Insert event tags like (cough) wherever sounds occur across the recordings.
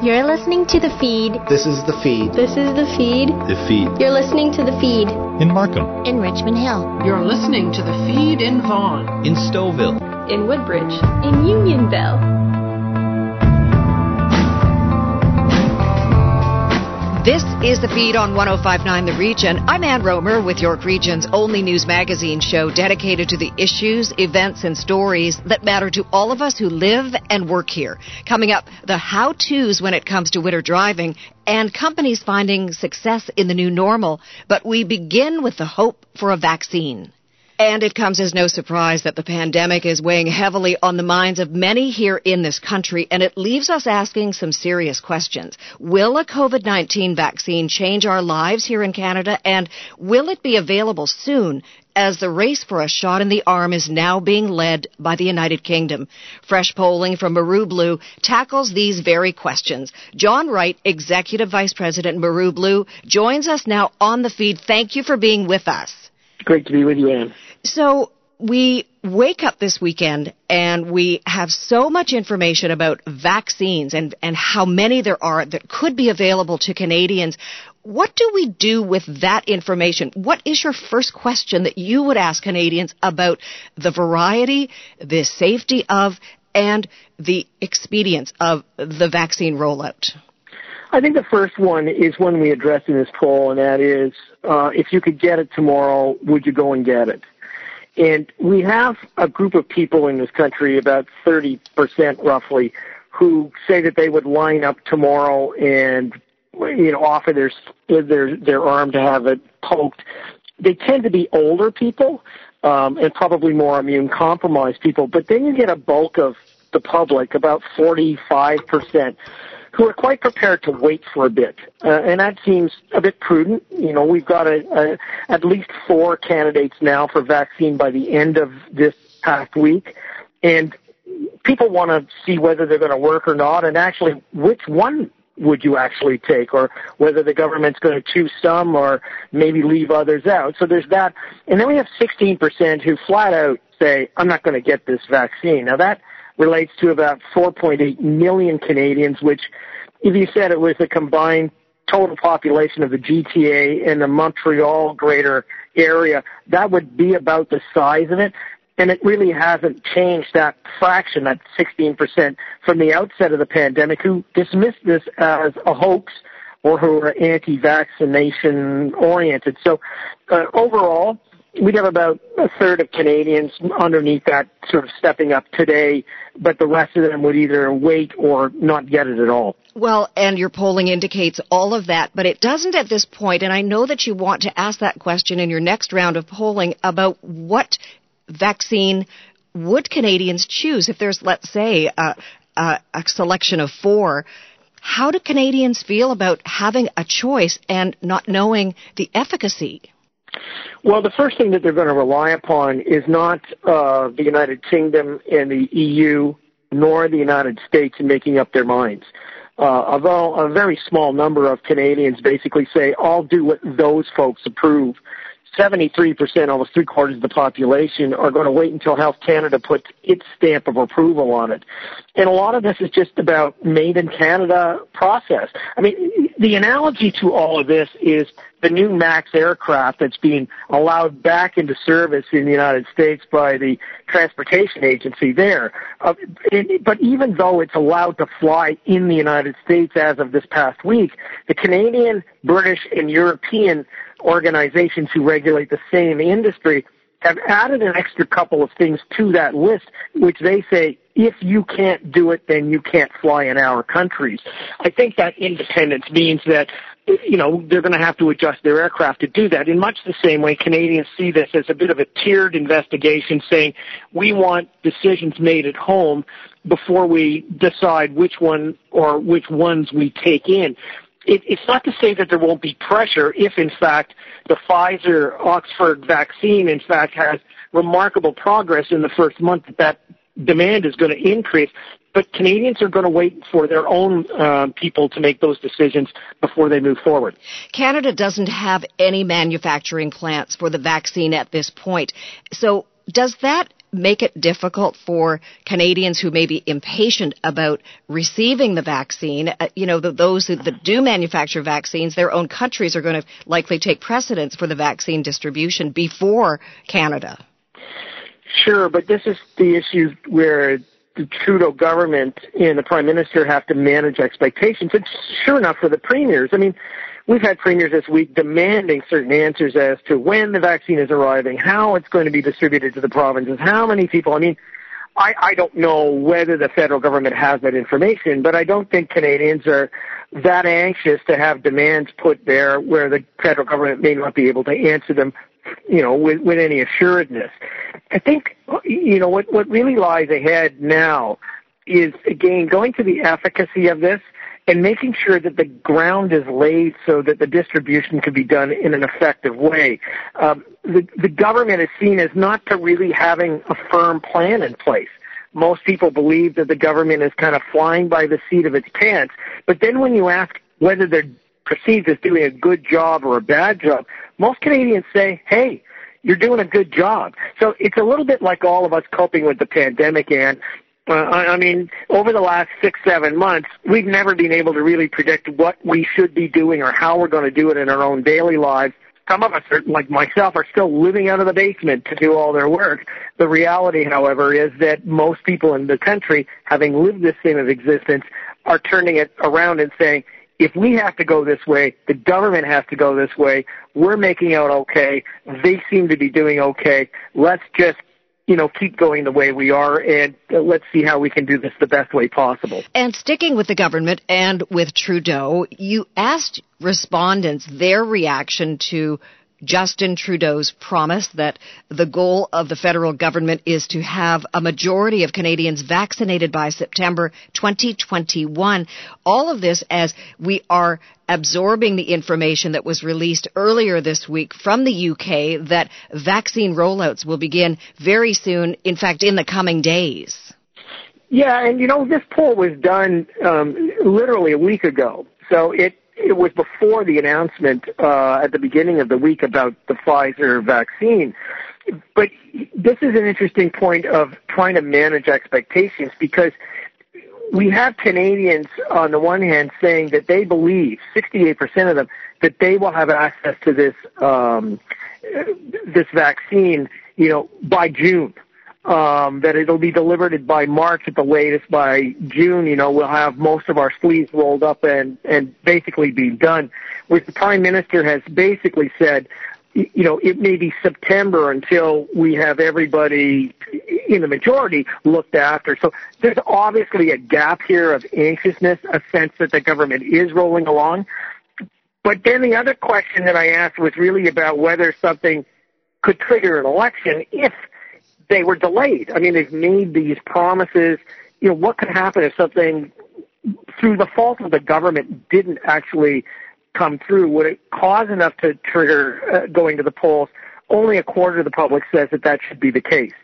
You're listening to the feed. This is the feed. This is the feed. The feed. You're listening to the feed. In Markham. In Richmond Hill. You're listening to the feed in Vaughan. In Stouffville. In Woodbridge. In Unionville. This is the feed on 1059 The Region. I'm Ann Romer with York Region's only news magazine show dedicated to the issues, events, and stories that matter to all of us who live and work here. Coming up, the how to's when it comes to winter driving and companies finding success in the new normal. But we begin with the hope for a vaccine. And it comes as no surprise that the pandemic is weighing heavily on the minds of many here in this country, and it leaves us asking some serious questions. Will a COVID-19 vaccine change our lives here in Canada, and will it be available soon as the race for a shot in the arm is now being led by the United Kingdom. Fresh polling from Maru-Blue tackles these very questions. John Wright, Executive Vice President Maru-Blue, joins us now on the feed. Thank you for being with us. Great to be with you, Anne. So we wake up this weekend and we have so much information about vaccines and, and how many there are that could be available to Canadians. What do we do with that information? What is your first question that you would ask Canadians about the variety, the safety of, and the expedience of the vaccine rollout? I think the first one is one we addressed in this poll, and that is uh, if you could get it tomorrow, would you go and get it? And we have a group of people in this country, about 30% roughly, who say that they would line up tomorrow and you know offer their their their arm to have it poked. They tend to be older people um, and probably more immune compromised people. But then you get a bulk of the public, about 45%, who are quite prepared to wait for a bit, uh, and that seems a bit prudent. You know, we've got a, a, at least four candidates now for vaccine by the end of this past week, and people want to see whether they're going to work or not, and actually which one would you actually take, or whether the government's going to choose some or maybe leave others out. So there's that, and then we have 16% who flat out say, "I'm not going to get this vaccine." Now that relates to about 4.8 million Canadians, which, if you said it was the combined total population of the GTA and the Montreal greater area, that would be about the size of it. And it really hasn't changed that fraction, that 16% from the outset of the pandemic, who dismissed this as a hoax or who are anti-vaccination oriented. So uh, overall, we'd have about a third of Canadians underneath that sort of stepping up today, but the rest of them would either wait or not get it at all. Well, and your polling indicates all of that, but it doesn't at this point, and I know that you want to ask that question in your next round of polling about what vaccine would Canadians choose if there's, let's say, a, a, a selection of four. How do Canadians feel about having a choice and not knowing the efficacy? Well, the first thing that they're going to rely upon is not uh, the United Kingdom and the EU, nor the United States in making up their minds. Uh, although a very small number of Canadians basically say, I'll do what those folks approve. 73%, almost three quarters of the population, are going to wait until Health Canada puts its stamp of approval on it. And a lot of this is just about made in Canada process. I mean, the analogy to all of this is the new MAX aircraft that's being allowed back into service in the United States by the transportation agency there. Uh, it, but even though it's allowed to fly in the United States as of this past week, the Canadian, British, and European organizations who regulate the same industry have added an extra couple of things to that list, which they say, if you can't do it, then you can't fly in our countries. I think that independence means that you know, they're going to have to adjust their aircraft to do that. In much the same way, Canadians see this as a bit of a tiered investigation saying, we want decisions made at home before we decide which one or which ones we take in. It, it's not to say that there won't be pressure if, in fact, the Pfizer Oxford vaccine, in fact, has remarkable progress in the first month that demand is going to increase but Canadians are going to wait for their own uh, people to make those decisions before they move forward. Canada doesn't have any manufacturing plants for the vaccine at this point. So does that make it difficult for Canadians who may be impatient about receiving the vaccine. Uh, you know, the, those who, that do manufacture vaccines, their own countries are going to likely take precedence for the vaccine distribution before Canada. Sure, but this is the issue where the Trudeau government and the Prime Minister have to manage expectations. And sure enough, for the premiers, I mean, we've had premiers this week demanding certain answers as to when the vaccine is arriving, how it's going to be distributed to the provinces, how many people. I mean, I, I don't know whether the federal government has that information, but I don't think Canadians are that anxious to have demands put there where the federal government may not be able to answer them you know, with, with any assuredness. I think, you know, what, what really lies ahead now is, again, going to the efficacy of this and making sure that the ground is laid so that the distribution can be done in an effective way. Um, the, the government is seen as not to really having a firm plan in place. Most people believe that the government is kind of flying by the seat of its pants. But then when you ask whether they're perceived as doing a good job or a bad job, most Canadians say, hey, you're doing a good job. So it's a little bit like all of us coping with the pandemic, and uh, I mean, over the last six, seven months, we've never been able to really predict what we should be doing or how we're going to do it in our own daily lives. Some of us, are, like myself, are still living out of the basement to do all their work. The reality, however, is that most people in the country, having lived this same of existence, are turning it around and saying, if we have to go this way, the government has to go this way. We're making out okay. They seem to be doing okay. Let's just you know, keep going the way we are and uh, let's see how we can do this the best way possible. And sticking with the government and with Trudeau, you asked respondents their reaction to Justin Trudeau's promise that the goal of the federal government is to have a majority of Canadians vaccinated by September 2021. All of this as we are absorbing the information that was released earlier this week from the UK that vaccine rollouts will begin very soon, in fact, in the coming days. Yeah, and you know, this poll was done um, literally a week ago. So it it was before the announcement uh, at the beginning of the week about the Pfizer vaccine. But this is an interesting point of trying to manage expectations because we have Canadians on the one hand saying that they believe, 68% of them, that they will have access to this um, this vaccine, you know, by June um, that it'll be delivered by March at the latest. By June, you know, we'll have most of our sleeves rolled up and and basically be done. Which the Prime Minister has basically said, you know, it may be September until we have everybody in the majority looked after. So there's obviously a gap here of anxiousness, a sense that the government is rolling along. But then the other question that I asked was really about whether something could trigger an election if they were delayed. I mean, they've made these promises. You know, what could happen if something, through the fault of the government, didn't actually come through? Would it cause enough to trigger uh, going to the polls? Only a quarter of the public says that that should be the case.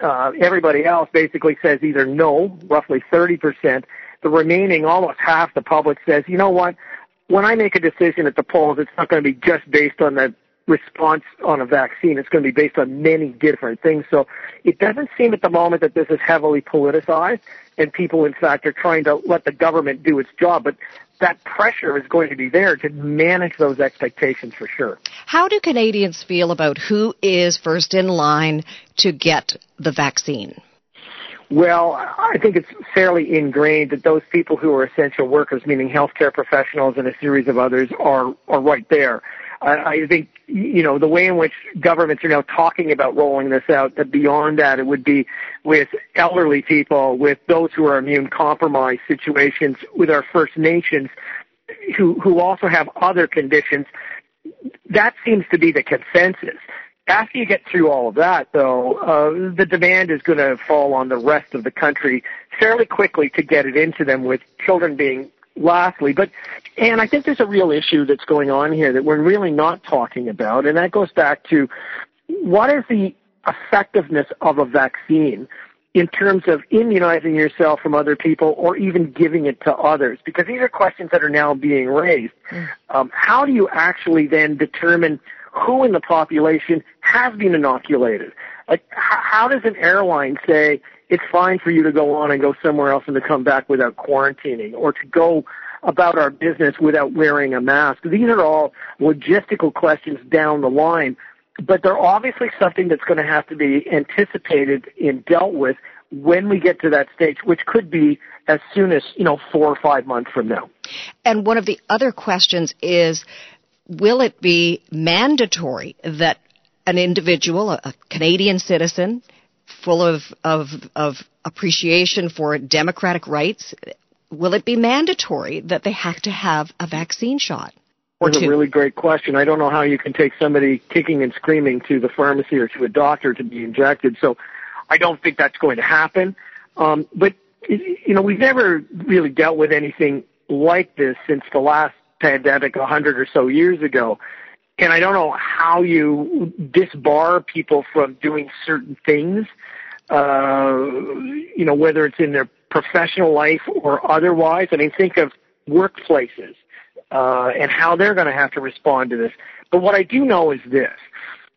Uh, everybody else basically says either no, roughly 30%. The remaining, almost half the public says, you know what? When I make a decision at the polls, it's not going to be just based on the response on a vaccine. It's going to be based on many different things. So it doesn't seem at the moment that this is heavily politicized and people, in fact, are trying to let the government do its job. But that pressure is going to be there to manage those expectations for sure. How do Canadians feel about who is first in line to get the vaccine? Well, I think it's fairly ingrained that those people who are essential workers, meaning healthcare professionals and a series of others, are are right there. I think, you know, the way in which governments are now talking about rolling this out, that beyond that it would be with elderly people, with those who are immune compromised situations, with our First Nations who, who also have other conditions. That seems to be the consensus. After you get through all of that, though, uh, the demand is going to fall on the rest of the country fairly quickly to get it into them with children being lastly. But and I think there's a real issue that's going on here that we're really not talking about, and that goes back to what is the effectiveness of a vaccine in terms of immunizing yourself from other people or even giving it to others? Because these are questions that are now being raised. Mm. Um, how do you actually then determine who in the population has been inoculated? Like, how does an airline say it's fine for you to go on and go somewhere else and to come back without quarantining or to go about our business without wearing a mask? These are all logistical questions down the line, but they're obviously something that's going to have to be anticipated and dealt with when we get to that stage, which could be as soon as, you know, four or five months from now. And one of the other questions is, will it be mandatory that an individual, a Canadian citizen, full of, of, of appreciation for democratic rights, will it be mandatory that they have to have a vaccine shot? That's a really great question. I don't know how you can take somebody kicking and screaming to the pharmacy or to a doctor to be injected. So I don't think that's going to happen. Um, but you know, we've never really dealt with anything like this since the last pandemic a hundred or so years ago. And I don't know how you disbar people from doing certain things, uh, you know, whether it's in their professional life or otherwise. I mean, think of workplaces uh, and how they're going to have to respond to this. But what I do know is this.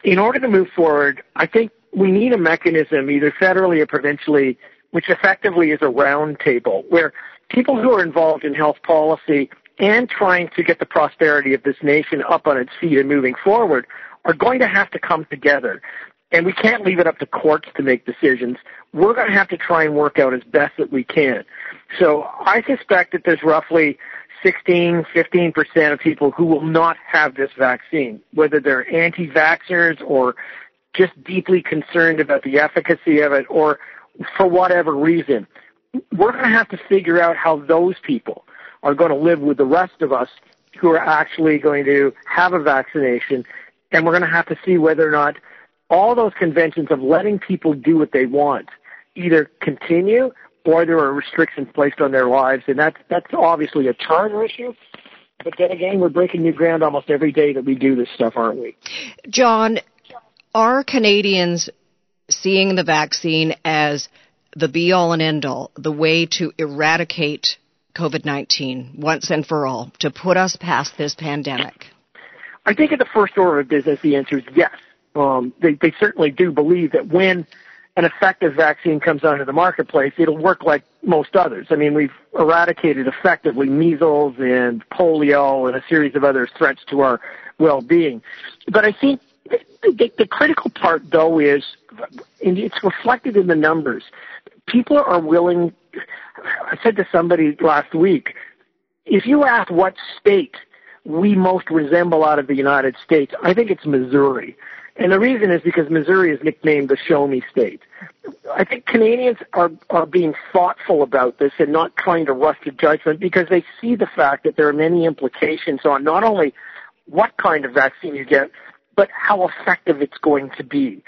In order to move forward, I think we need a mechanism, either federally or provincially, which effectively is a roundtable where people who are involved in health policy and trying to get the prosperity of this nation up on its feet and moving forward are going to have to come together. And we can't leave it up to courts to make decisions. We're going to have to try and work out as best that we can. So I suspect that there's roughly 16, 15% of people who will not have this vaccine, whether they're anti-vaxxers or just deeply concerned about the efficacy of it or for whatever reason. We're going to have to figure out how those people are going to live with the rest of us who are actually going to have a vaccination. And we're going to have to see whether or not all those conventions of letting people do what they want either continue or there are restrictions placed on their lives. And that's, that's obviously a charter issue. But then again, we're breaking new ground almost every day that we do this stuff, aren't we? John, are Canadians seeing the vaccine as the be all and end all, the way to eradicate COVID 19 once and for all, to put us past this pandemic? I think at the first order of business, the answer is yes. Um, they, they certainly do believe that when an effective vaccine comes onto the marketplace, it'll work like most others. I mean, we've eradicated effectively measles and polio and a series of other threats to our well-being. But I think the, the critical part, though, is and it's reflected in the numbers. People are willing. I said to somebody last week, if you ask what state we most resemble out of the United States, I think it's Missouri. And the reason is because Missouri is nicknamed the show me state. I think Canadians are, are being thoughtful about this and not trying to rush to judgment because they see the fact that there are many implications on not only what kind of vaccine you get, but how effective it's going to be.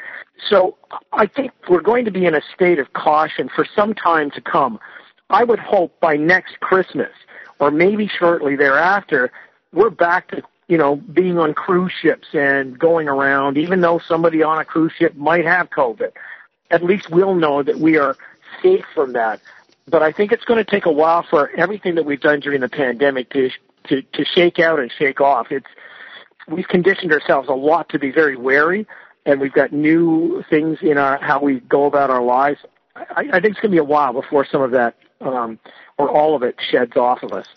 So I think we're going to be in a state of caution for some time to come. I would hope by next Christmas or maybe shortly thereafter, we're back to you know, being on cruise ships and going around, even though somebody on a cruise ship might have COVID, at least we'll know that we are safe from that. But I think it's going to take a while for everything that we've done during the pandemic to to, to shake out and shake off. It's we've conditioned ourselves a lot to be very wary, and we've got new things in our how we go about our lives. I, I think it's going to be a while before some of that um, or all of it sheds off of us.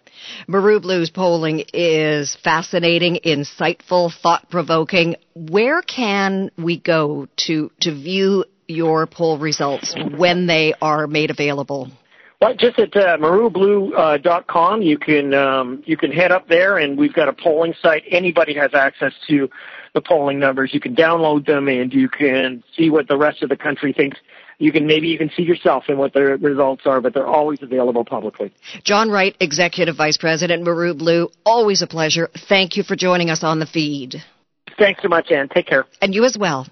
Maru Blues polling is fascinating, insightful, thought provoking. Where can we go to to view your poll results when they are made available? Well, just at uh, marublue.com, uh, you can um, you can head up there, and we've got a polling site. Anybody has access to the polling numbers. You can download them, and you can see what the rest of the country thinks. You can maybe even see yourself in what the results are, but they're always available publicly. John Wright, Executive Vice President, Maru Blue. Always a pleasure. Thank you for joining us on the feed. Thanks so much, Ann. Take care. And you as well.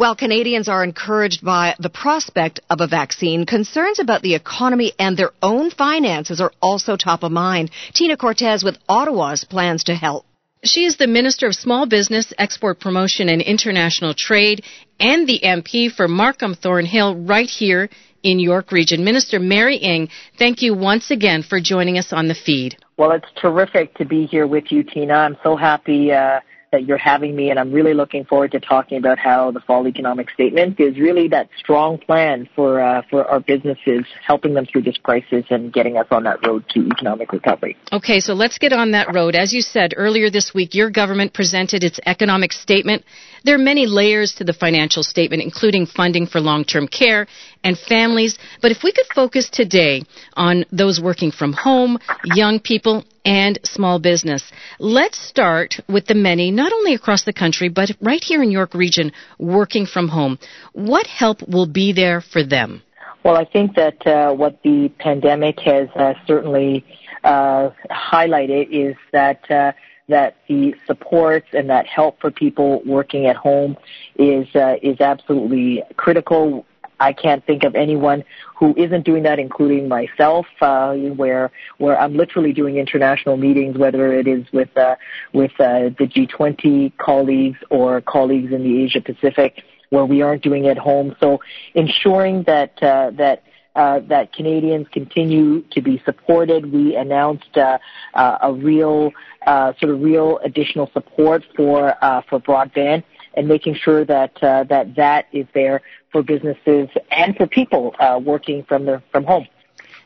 While Canadians are encouraged by the prospect of a vaccine, concerns about the economy and their own finances are also top of mind. Tina Cortez with Ottawa's plans to help. She is the Minister of Small Business, Export Promotion and International Trade and the MP for Markham Thornhill right here in York Region. Minister Mary Ng, thank you once again for joining us on the feed. Well, it's terrific to be here with you, Tina. I'm so happy uh, that you're having me, and I'm really looking forward to talking about how the fall economic statement is really that strong plan for uh, for our businesses, helping them through this crisis and getting us on that road to economic recovery. Okay, so let's get on that road. As you said earlier this week, your government presented its economic statement. There are many layers to the financial statement, including funding for long-term care and families. But if we could focus today on those working from home, young people, and small business. Let's start with the many, not only across the country, but right here in York Region, working from home. What help will be there for them? Well, I think that uh, what the pandemic has uh, certainly uh, highlighted is that uh, that the supports and that help for people working at home is uh, is absolutely critical. I can't think of anyone who isn't doing that, including myself, uh, where where I'm literally doing international meetings, whether it is with uh, with uh, the G20 colleagues or colleagues in the Asia Pacific, where we aren't doing it at home. So ensuring that uh, that that Canadians continue to be supported. We announced uh, uh, a real, uh, sort of real additional support for uh, for broadband and making sure that uh, that that is there for businesses and for people uh, working from the from home.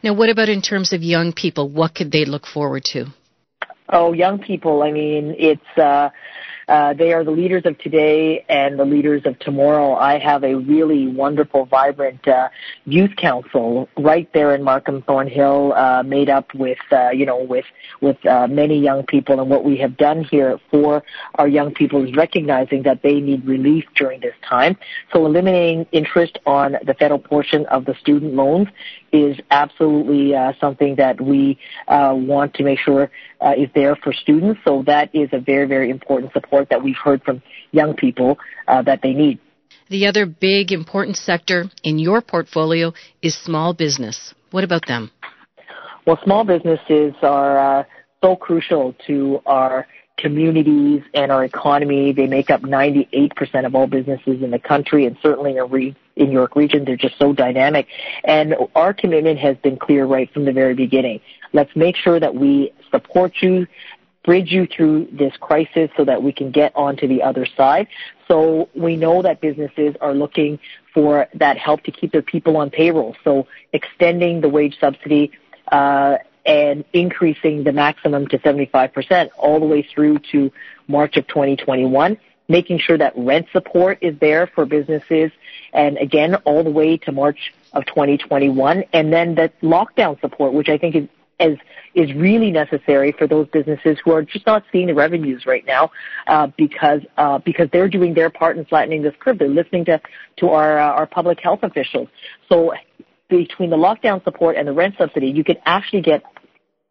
Now, what about in terms of young people? What could they look forward to? Oh, young people. I mean, it's uh, uh, they are the leaders of today and the leaders of tomorrow. I have a really wonderful, vibrant uh, youth council right there in Markham Thornhill, uh, made up with uh, you know with with uh, many young people. And what we have done here for our young people is recognizing that they need relief during this time. So eliminating interest on the federal portion of the student loans is absolutely uh, something that we uh, want to make sure uh, is there for students. So that is a very, very important support that we've heard from young people uh, that they need. The other big important sector in your portfolio is small business. What about them? Well, small businesses are uh, so crucial to our communities and our economy. They make up 98% of all businesses in the country and certainly in, re- in York Region. They're just so dynamic. And our commitment has been clear right from the very beginning. Let's make sure that we support you, bridge you through this crisis so that we can get onto the other side. So we know that businesses are looking for that help to keep their people on payroll. So extending the wage subsidy uh, and increasing the maximum to 75% all the way through to March of 2021, making sure that rent support is there for businesses, and again, all the way to March of 2021, and then that lockdown support, which I think is is is really necessary for those businesses who are just not seeing the revenues right now uh, because uh, because they're doing their part in flattening this curve. They're listening to to our uh, our public health officials. So between the lockdown support and the rent subsidy, you can actually get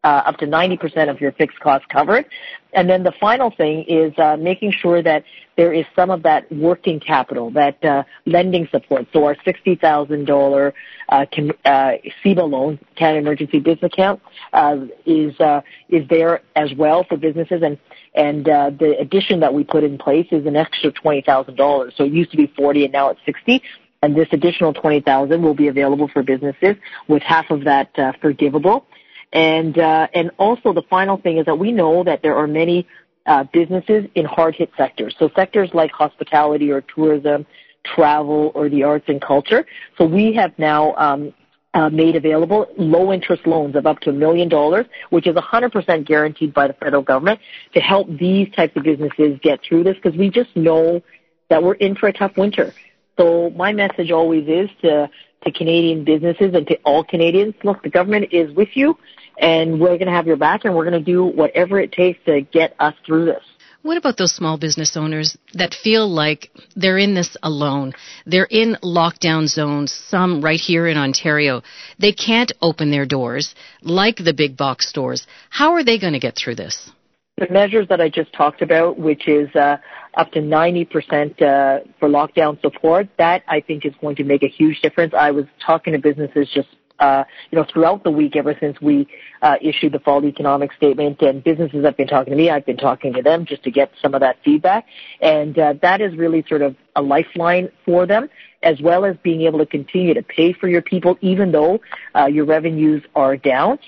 up to 90% of your fixed costs covered. And then the final thing is uh, making sure that there is some of that working capital, that uh, lending support. So our $60,000 uh, uh, loan, Canada Emergency Business Account, uh, is uh, is there as well for businesses. And and uh, the addition that we put in place is an extra $20,000. So it used to be 40 and now it's 60 and this additional 20,000 will be available for businesses with half of that uh, forgivable. And uh, and also the final thing is that we know that there are many uh, businesses in hard hit sectors. So sectors like hospitality or tourism, travel, or the arts and culture. So we have now um, uh, made available low interest loans of up to a million dollars, which is 100% guaranteed by the federal government to help these types of businesses get through this because we just know that we're in for a tough winter. So my message always is to, to Canadian businesses and to all Canadians, look, the government is with you and we're going to have your back and we're going to do whatever it takes to get us through this. What about those small business owners that feel like they're in this alone? They're in lockdown zones, some right here in Ontario. They can't open their doors like the big box stores. How are they going to get through this? The measures that I just talked about, which is uh, up to 90% uh, for lockdown support, that I think is going to make a huge difference. I was talking to businesses just uh, you know, throughout the week ever since we uh, issued the fall economic statement. And businesses have been talking to me. I've been talking to them just to get some of that feedback. And uh, that is really sort of a lifeline for them, as well as being able to continue to pay for your people, even though uh, your revenues are down.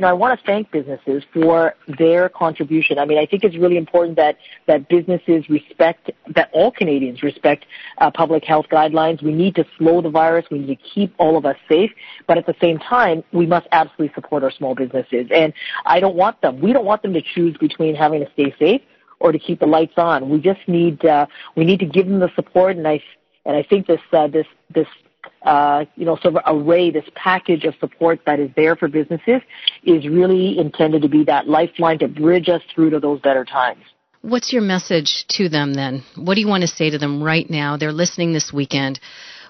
You know, I want to thank businesses for their contribution. I mean, I think it's really important that, that businesses respect, that all Canadians respect uh, public health guidelines. We need to slow the virus. We need to keep all of us safe. But at the same time, we must absolutely support our small businesses. And I don't want them, we don't want them to choose between having to stay safe or to keep the lights on. We just need, uh, we need to give them the support. And I, and I think this, uh, this, this uh, you know, sort of array, this package of support that is there for businesses is really intended to be that lifeline to bridge us through to those better times. What's your message to them then? What do you want to say to them right now? They're listening this weekend.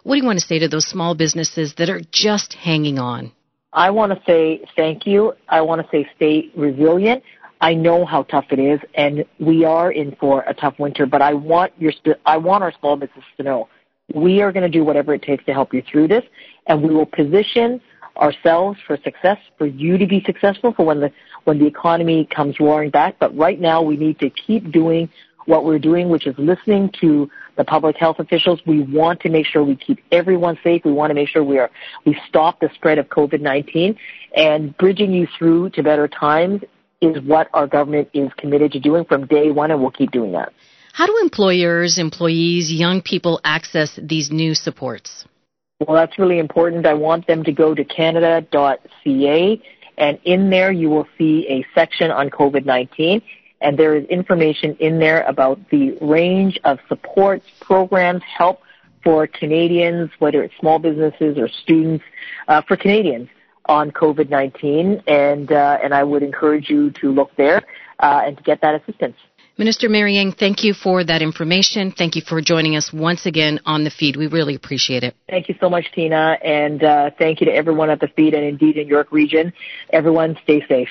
What do you want to say to those small businesses that are just hanging on? I want to say thank you. I want to say stay resilient. I know how tough it is, and we are in for a tough winter. But I want your, I want our small businesses to know we are going to do whatever it takes to help you through this, and we will position ourselves for success, for you to be successful, for when the when the economy comes roaring back. But right now, we need to keep doing what we're doing, which is listening to the public health officials. We want to make sure we keep everyone safe. We want to make sure we are we stop the spread of COVID-19 and bridging you through to better times is what our government is committed to doing from day one, and we'll keep doing that. How do employers, employees, young people access these new supports? Well, that's really important. I want them to go to canada.ca, and in there you will see a section on COVID-19, and there is information in there about the range of supports, programs, help for Canadians, whether it's small businesses or students, uh, for Canadians on COVID-19, and uh, and I would encourage you to look there uh, and to get that assistance. Minister Mary Ng, thank you for that information. Thank you for joining us once again on the feed. We really appreciate it. Thank you so much, Tina, and uh, thank you to everyone at the feed and indeed in York Region. Everyone, stay safe.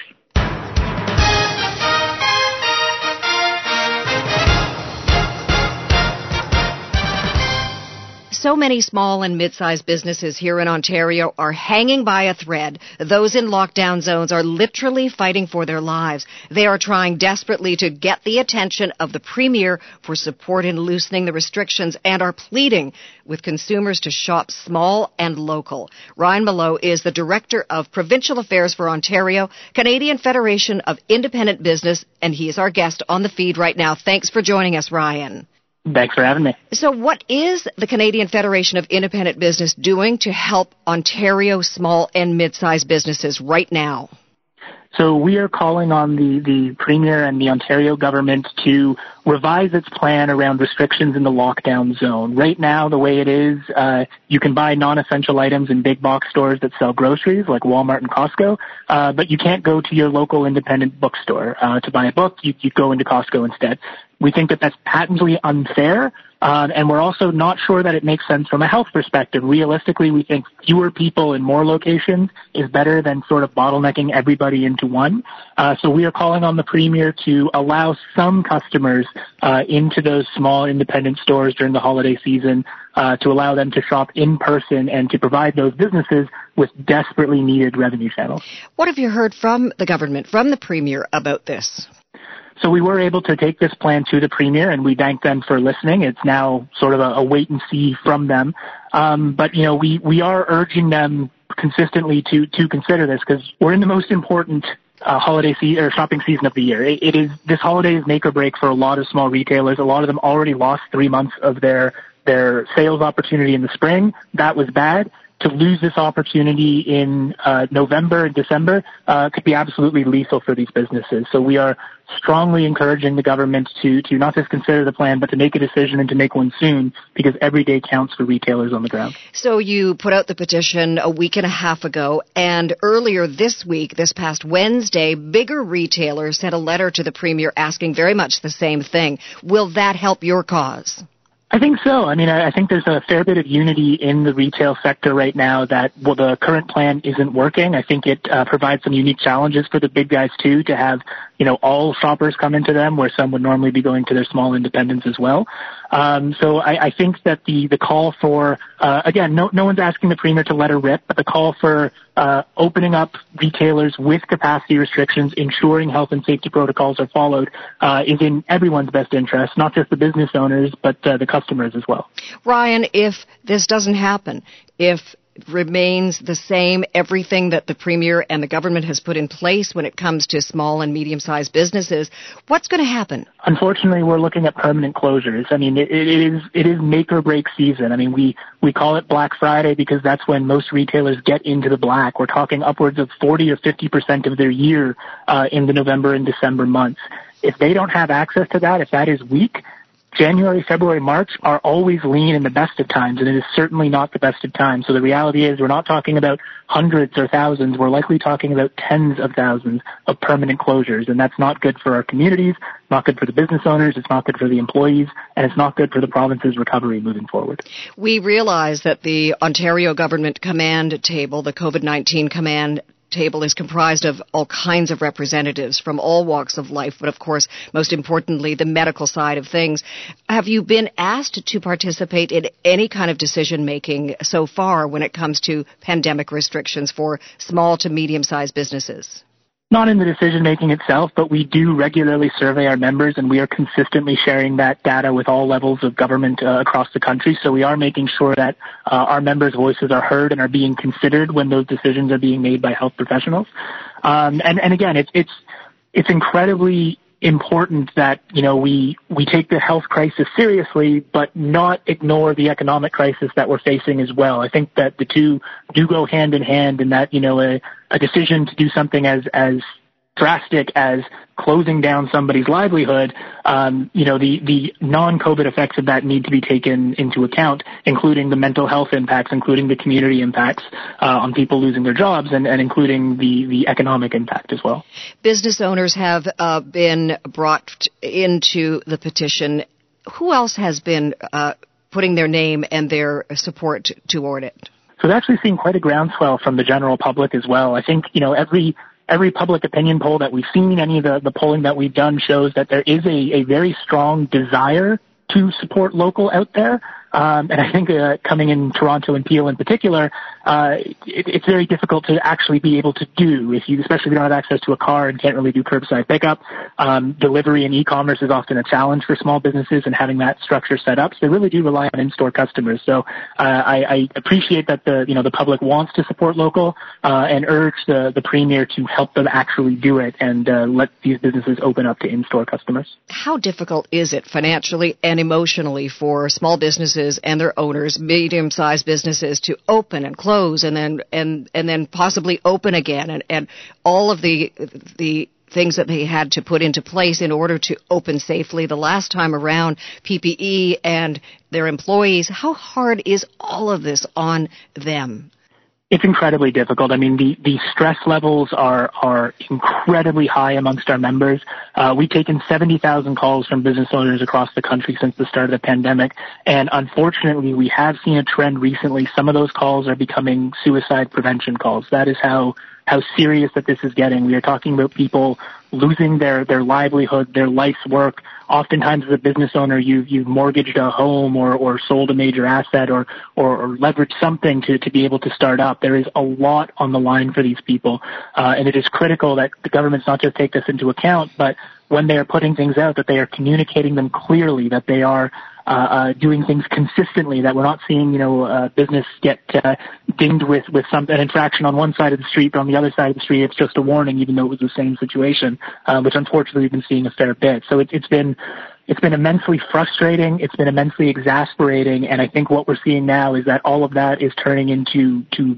So many small and mid-sized businesses here in Ontario are hanging by a thread. Those in lockdown zones are literally fighting for their lives. They are trying desperately to get the attention of the Premier for support in loosening the restrictions and are pleading with consumers to shop small and local. Ryan Mallough is the Director of Provincial Affairs for Ontario, Canadian Federation of Independent Business, and he is our guest on the feed right now. Thanks for joining us, Ryan. Thanks for having me. So, what is the Canadian Federation of Independent Business doing to help Ontario small and mid sized businesses right now? So we are calling on the, the Premier and the Ontario government to revise its plan around restrictions in the lockdown zone. Right now, the way it is, uh, you can buy non-essential items in big box stores that sell groceries like Walmart and Costco, uh, but you can't go to your local independent bookstore uh, to buy a book. You, you go into Costco instead. We think that that's patently unfair, uh, and we're also not sure that it makes sense from a health perspective. Realistically, we think fewer people in more locations is better than sort of bottlenecking everybody into one. Uh, so we are calling on the Premier to allow some customers uh, into those small independent stores during the holiday season uh, to allow them to shop in person and to provide those businesses with desperately needed revenue channels. What have you heard from the government, from the Premier about this? So we were able to take this plan to the premier, and we thank them for listening. It's now sort of a, a wait and see from them. Um, but you know, we we are urging them consistently to to consider this because we're in the most important uh, holiday season or shopping season of the year. It, it is this holiday is make or break for a lot of small retailers. A lot of them already lost three months of their their sales opportunity in the spring. That was bad to lose this opportunity in uh, November and December uh, could be absolutely lethal for these businesses. So we are strongly encouraging the government to to not just consider the plan, but to make a decision and to make one soon, because every day counts for retailers on the ground. So you put out the petition a week and a half ago, and earlier this week, this past Wednesday, bigger retailers sent a letter to the premier asking very much the same thing. Will that help your cause? I think so. I mean, I think there's a fair bit of unity in the retail sector right now that well, the current plan isn't working. I think it uh, provides some unique challenges for the big guys too to have, you know, all shoppers come into them where some would normally be going to their small independents as well. Um, so I, I think that the, the call for, uh, again, no, no one's asking the premier to let her rip, but the call for uh, opening up retailers with capacity restrictions, ensuring health and safety protocols are followed, uh, is in everyone's best interest, not just the business owners, but uh, the customers as well. Ryan, if this doesn't happen, if remains the same, everything that the Premier and the government has put in place when it comes to small and medium sized businesses, what's going to happen? Unfortunately, we're looking at permanent closures. I mean, it, it is it is make or break season. I mean, we we call it Black Friday because that's when most retailers get into the black. We're talking upwards of 40 or 50 percent of their year uh, in the November and December months. If they don't have access to that, if that is weak, January, February, March are always lean in the best of times, and it is certainly not the best of times. So the reality is we're not talking about hundreds or thousands. We're likely talking about tens of thousands of permanent closures, and that's not good for our communities, not good for the business owners, it's not good for the employees, and it's not good for the province's recovery moving forward. We realize that the Ontario government command table, the COVID-19 command table is comprised of all kinds of representatives from all walks of life, but of course, most importantly, the medical side of things. Have you been asked to participate in any kind of decision making so far when it comes to pandemic restrictions for small to medium sized businesses? Not in the decision making itself, but we do regularly survey our members and we are consistently sharing that data with all levels of government uh, across the country. So we are making sure that uh, our members' voices are heard and are being considered when those decisions are being made by health professionals. Um, and, and again, it's, it's, it's incredibly important that you know we we take the health crisis seriously, but not ignore the economic crisis that we're facing as well. I think that the two do go hand in hand, and that you know a, a decision to do something as as drastic as closing down somebody's livelihood, um, you know, the, the non-COVID effects of that need to be taken into account, including the mental health impacts, including the community impacts uh, on people losing their jobs, and, and including the, the economic impact as well. Business owners have uh, been brought into the petition. Who else has been uh, putting their name and their support toward it? So we've actually seen quite a groundswell from the general public as well. I think, you know, every every public opinion poll that we've seen, any of the, the polling that we've done shows that there is a, a very strong desire to support local out there. Um, and I think uh, coming in Toronto and Peel in particular, uh, it, it's very difficult to actually be able to do if you, especially if you don't have access to a car and can't really do curbside pickup. Um, delivery and e-commerce is often a challenge for small businesses, and having that structure set up, so they really do rely on in-store customers. So uh, I, I appreciate that the you know the public wants to support local uh, and urge the the premier to help them actually do it and uh, let these businesses open up to in-store customers. How difficult is it financially and emotionally for small businesses? Businesses and their owners, medium-sized businesses, to open and close and then and and then possibly open again, and and all of the the things that they had to put into place in order to open safely the last time around, PPE and their employees. How hard is all of this on them? It's incredibly difficult. I mean, the, the stress levels are, are incredibly high amongst our members. Uh, we've taken 70,000 calls from business owners across the country since the start of the pandemic. And unfortunately, we have seen a trend recently. Some of those calls are becoming suicide prevention calls. That is how how serious that this is getting. We are talking about people losing their, their livelihood, their life's work. Oftentimes as a business owner, you've, you've mortgaged a home or, or sold a major asset or, or, or leveraged something to, to be able to start up. There is a lot on the line for these people. Uh, and it is critical that the governments not just take this into account, but when they are putting things out, that they are communicating them clearly, that they are uh, uh, doing things consistently, that we're not seeing, you know, uh, business get uh, dinged with with some an infraction on one side of the street, but on the other side of the street, it's just a warning, even though it was the same situation, which unfortunately we've been seeing a fair bit. So it, it's been it's been immensely frustrating. It's been immensely exasperating, and I think what we're seeing now is that all of that is turning into to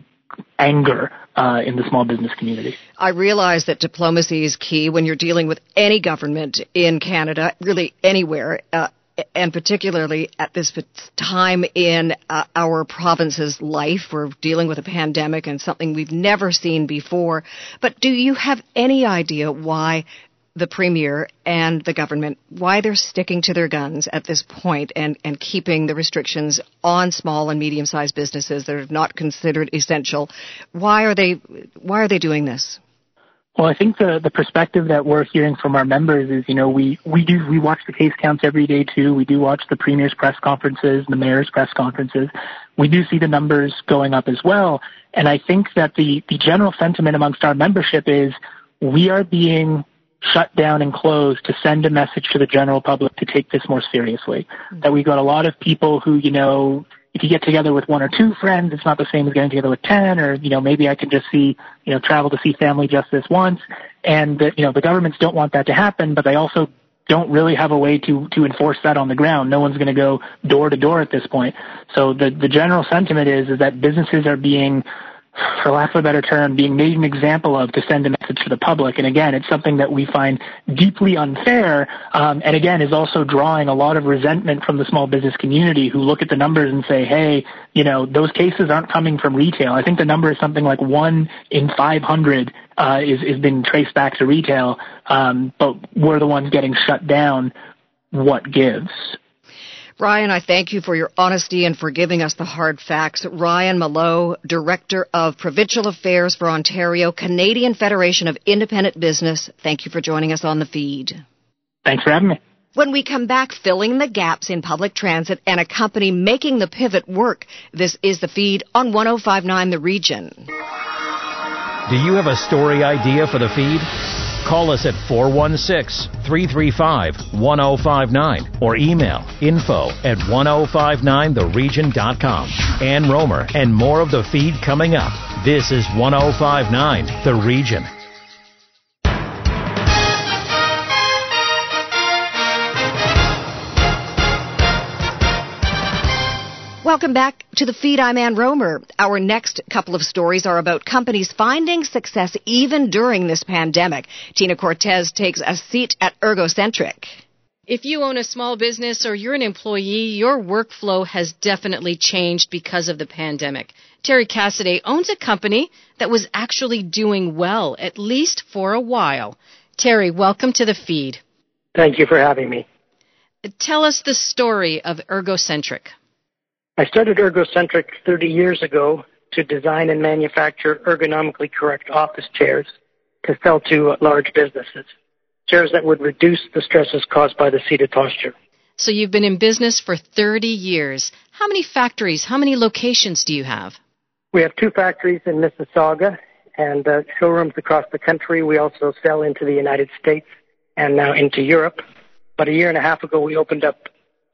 anger uh, in the small business community. I realize that diplomacy is key when you're dealing with any government in Canada, really anywhere. Uh, and particularly at this time in uh, our province's life, we're dealing with a pandemic and something we've never seen before. But do you have any idea why the premier and the government why they're sticking to their guns at this point and, and keeping the restrictions on small and medium sized businesses that are not considered essential. Why are they why are they doing this? Well, I think the, the perspective that we're hearing from our members is, you know, we, we do, we watch the case counts every day too. We do watch the premier's press conferences, the mayor's press conferences. We do see the numbers going up as well. And I think that the, the general sentiment amongst our membership is we are being shut down and closed to send a message to the general public to take this more seriously. Mm-hmm. That we've got a lot of people who, you know, if you get together with one or two friends, it's not the same as getting together with 10 or, you know, maybe I can just see, you know, travel to see family just this once. And, that, you know, the governments don't want that to happen, but they also don't really have a way to, to enforce that on the ground. No one's going to go door to door at this point. So the, the general sentiment is, is that businesses are being for lack of a better term, being made an example of to send a message to the public. And again, it's something that we find deeply unfair, um, and again, is also drawing a lot of resentment from the small business community who look at the numbers and say, hey, you know, those cases aren't coming from retail. I think the number is something like one in 500 uh, is, is being traced back to retail, um, but we're the ones getting shut down. What gives? Ryan, I thank you for your honesty and for giving us the hard facts. Ryan Mallough, Director of Provincial Affairs for Ontario, Canadian Federation of Independent Business. Thank you for joining us on the feed. Thanks for having me. When we come back, filling the gaps in public transit and a company making the pivot work. This is the feed on 1059 The Region. Do you have a story idea for the feed? Call us at 416 335 1059 or email info at 1059theregion.com. Ann Romer and more of the feed coming up. This is 1059 The Region. Welcome back to the feed. I'm Ann Romer. Our next couple of stories are about companies finding success even during this pandemic. Tina Cortez takes a seat at Ergocentric. If you own a small business or you're an employee, your workflow has definitely changed because of the pandemic. Terry Cassidy owns a company that was actually doing well, at least for a while. Terry, welcome to the feed. Thank you for having me. Tell us the story of Ergocentric. I started Ergocentric 30 years ago to design and manufacture ergonomically correct office chairs to sell to large businesses. Chairs that would reduce the stresses caused by the seated posture. So you've been in business for 30 years. How many factories, how many locations do you have? We have two factories in Mississauga and uh, showrooms across the country. We also sell into the United States and now into Europe. But a year and a half ago, we opened up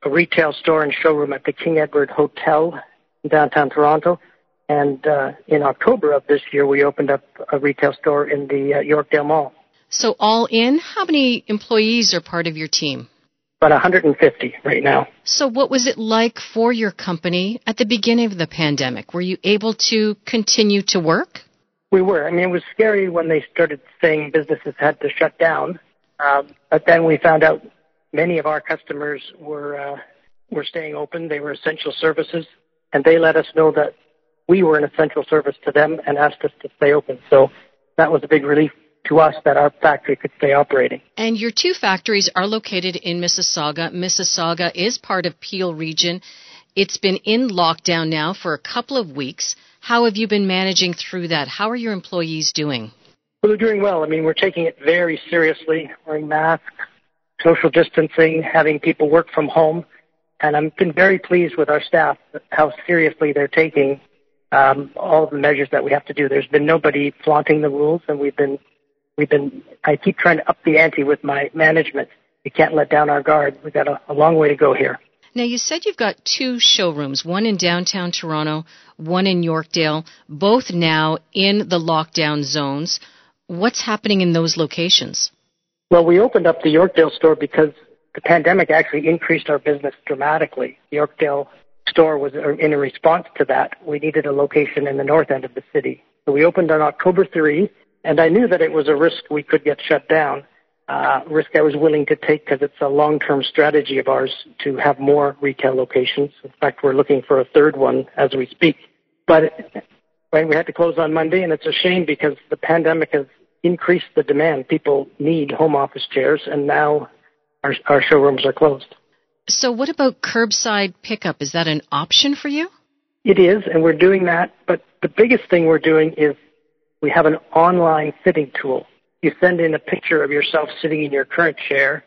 a retail store and showroom at the King Edward Hotel in downtown Toronto. And uh, in October of this year, we opened up a retail store in the uh, Yorkdale Mall. So, all in, how many employees are part of your team? About 150 right now. So, what was it like for your company at the beginning of the pandemic? Were you able to continue to work? We were. I mean, it was scary when they started saying businesses had to shut down. Um, but then we found out many of our customers were uh, were staying open. They were essential services, and they let us know that we were an essential service to them and asked us to stay open. So that was a big relief to us that our factory could stay operating. And your two factories are located in Mississauga. Mississauga is part of Peel Region. It's been in lockdown now for a couple of weeks. How have you been managing through that? How are your employees doing? Well, they're doing well. I mean, we're taking it very seriously, wearing masks, social distancing, having people work from home. And I've been very pleased with our staff, how seriously they're taking um, all of the measures that we have to do. There's been nobody flaunting the rules, and we've been, we've been. I keep trying to up the ante with my management. We can't let down our guard. We've got a, a long way to go here. Now, you said you've got two showrooms, one in downtown Toronto, one in Yorkdale, both now in the lockdown zones. What's happening in those locations? Well, we opened up the Yorkdale store because the pandemic actually increased our business dramatically. The Yorkdale store was in a response to that. We needed a location in the north end of the city. So we opened on October 3, and I knew that it was a risk we could get shut down. Uh, risk I was willing to take because it's a long-term strategy of ours to have more retail locations. In fact, we're looking for a third one as we speak. But right, we had to close on Monday, and it's a shame because the pandemic has increased the demand. People need home office chairs, and now our, our showrooms are closed. So, what about curbside pickup? Is that an option for you? It is, and we're doing that. But the biggest thing we're doing is we have an online fitting tool. You send in a picture of yourself sitting in your current chair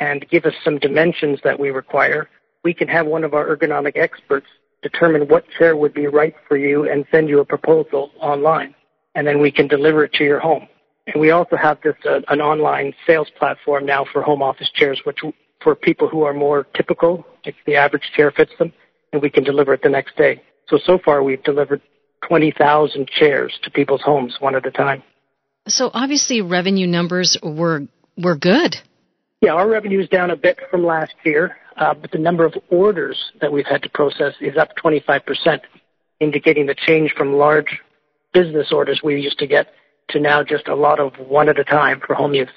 and give us some dimensions that we require. We can have one of our ergonomic experts determine what chair would be right for you and send you a proposal online. And then we can deliver it to your home. And we also have this uh, an online sales platform now for home office chairs, which for people who are more typical, if the average chair fits them, and we can deliver it the next day. So so far we've delivered 20,000 chairs to people's homes one at a time. So obviously revenue numbers were were good. Yeah, our revenue is down a bit from last year, uh, but the number of orders that we've had to process is up 25%, indicating the change from large business orders we used to get to now just a lot of one at a time for home use.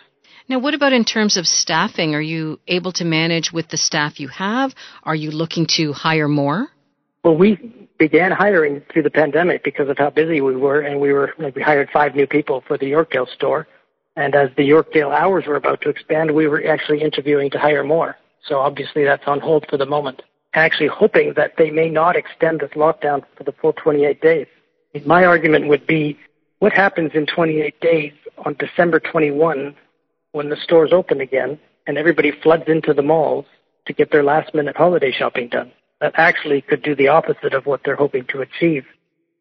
Now, what about in terms of staffing? Are you able to manage with the staff you have? Are you looking to hire more? Well, we began hiring through the pandemic because of how busy we were, and we were like we hired five new people for the Yorkdale store. And as the Yorkdale hours were about to expand, we were actually interviewing to hire more. So obviously that's on hold for the moment. Actually hoping that they may not extend this lockdown for the full 28 days. My argument would be what happens in 28 days on December 21 when the stores open again and everybody floods into the malls to get their last minute holiday shopping done that actually could do the opposite of what they're hoping to achieve.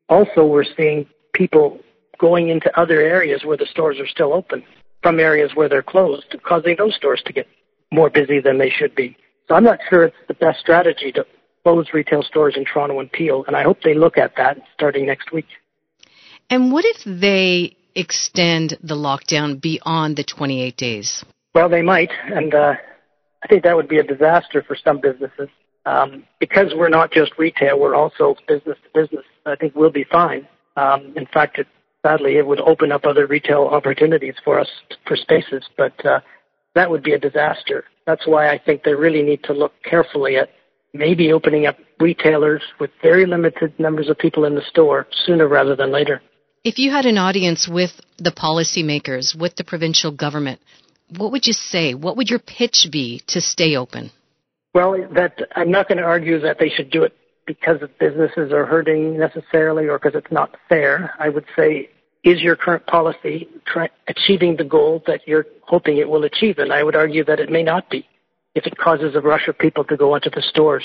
Also, we're seeing people going into other areas where the stores are still open from areas where they're closed, causing those stores to get more busy than they should be. So I'm not sure it's the best strategy to close retail stores in Toronto and Peel, and I hope they look at that starting next week. And what if they extend the lockdown beyond the 28 days? Well, they might, and uh, I think that would be a disaster for some businesses. Um, because we're not just retail, we're also business to business. I think we'll be fine. Um, in fact, it, sadly, it would open up other retail opportunities for us for spaces, but uh, that would be a disaster. That's why I think they really need to look carefully at maybe opening up retailers with very limited numbers of people in the store sooner rather than later. If you had an audience with the policymakers, with the provincial government, what would you say? What would your pitch be to stay open? Well, that I'm not going to argue that they should do it because businesses are hurting necessarily or because it's not fair. I would say, is your current policy try, achieving the goal that you're hoping it will achieve? And I would argue that it may not be if it causes a rush of people to go into the stores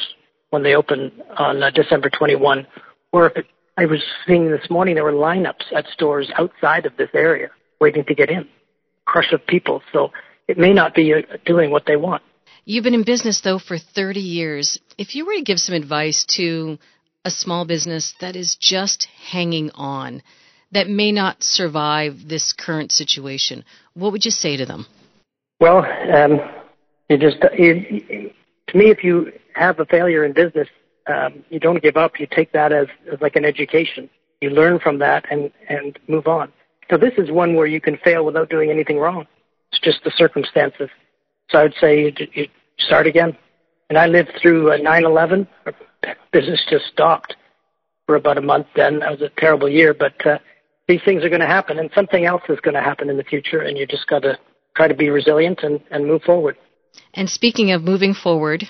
when they open on uh, December 21, or if it, I was seeing this morning there were lineups at stores outside of this area waiting to get in, crush of people. So it may not be uh, doing what they want. You've been in business though for 30 years. If you were to give some advice to a small business that is just hanging on, that may not survive this current situation, what would you say to them? Well, um, you just you, to me, if you have a failure in business, um, you don't give up. You take that as, as like an education. You learn from that and and move on. So this is one where you can fail without doing anything wrong. It's just the circumstances. So I would say you, you start again. And I lived through uh, 9/11. Business just stopped for about a month. Then that was a terrible year, but uh, these things are going to happen, and something else is going to happen in the future, and you just got to try to be resilient and, and move forward. And speaking of moving forward,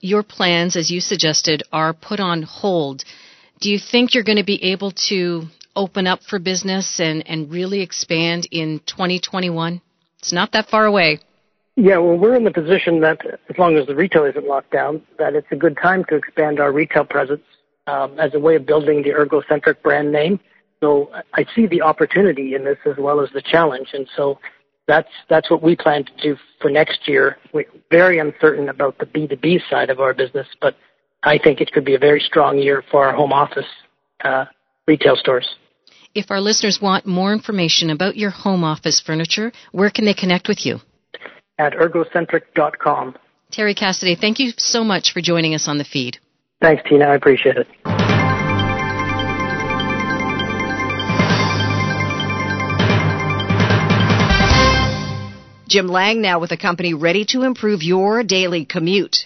your plans, as you suggested, are put on hold. Do you think you're going to be able to open up for business and, and really expand in 2021? It's not that far away. Yeah, well, we're in the position that as long as the retail isn't locked down, that it's a good time to expand our retail presence um, as a way of building the ergocentric brand name. So I see the opportunity in this as well as the challenge, and so that's that's what we plan to do for next year. We're very uncertain about the B2B side of our business, but I think it could be a very strong year for our home office uh, retail stores. If our listeners want more information about your home office furniture, where can they connect with you? at ergocentric.com. Terry Cassidy, thank you so much for joining us on the feed. Thanks, Tina. I appreciate it. Jim Lang now with a company ready to improve your daily commute.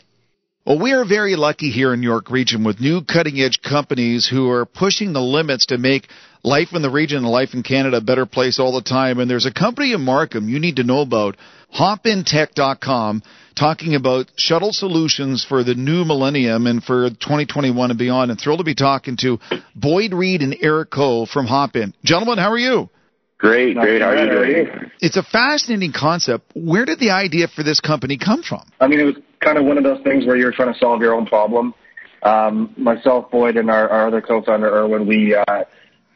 Well, we are very lucky here in York Region with new cutting edge companies who are pushing the limits to make life in the region and life in Canada a better place all the time. And there's a company in Markham you need to know about, hopintech.com, talking about shuttle solutions for the new millennium and for 2021 and beyond. And thrilled to be talking to Boyd Reed and Eric Coe from Hop In. Gentlemen, how are you? Great, great. How are you doing? It's a fascinating concept. Where did the idea for this company come from? I mean, it was kind of one of those things where you're trying to solve your own problem. Um, myself, Boyd, and our, our other co-founder, Erwin, we uh,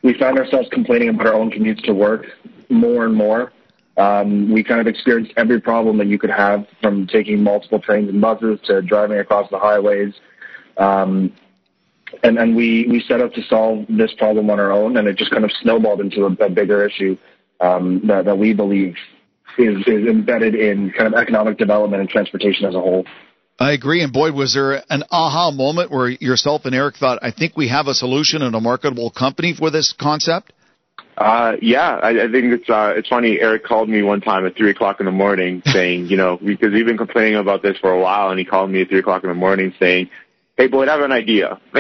we found ourselves complaining about our own commutes to work more and more. Um, we kind of experienced every problem that you could have from taking multiple trains and buses to driving across the highways. Um, and, and we, we set out to solve this problem on our own, and it just kind of snowballed into a, a bigger issue um, that, that we believe is, is embedded in kind of economic development and transportation as a whole. I agree. And Boyd, was there an aha moment where yourself and Eric thought, I think we have a solution and a marketable company for this concept? Uh, yeah, I, I think it's uh, it's funny. Eric called me one time at three o'clock in the morning, saying, you know, because we've been complaining about this for a while, and he called me at three o'clock in the morning, saying, "Hey, Boyd, I have an idea." (laughs)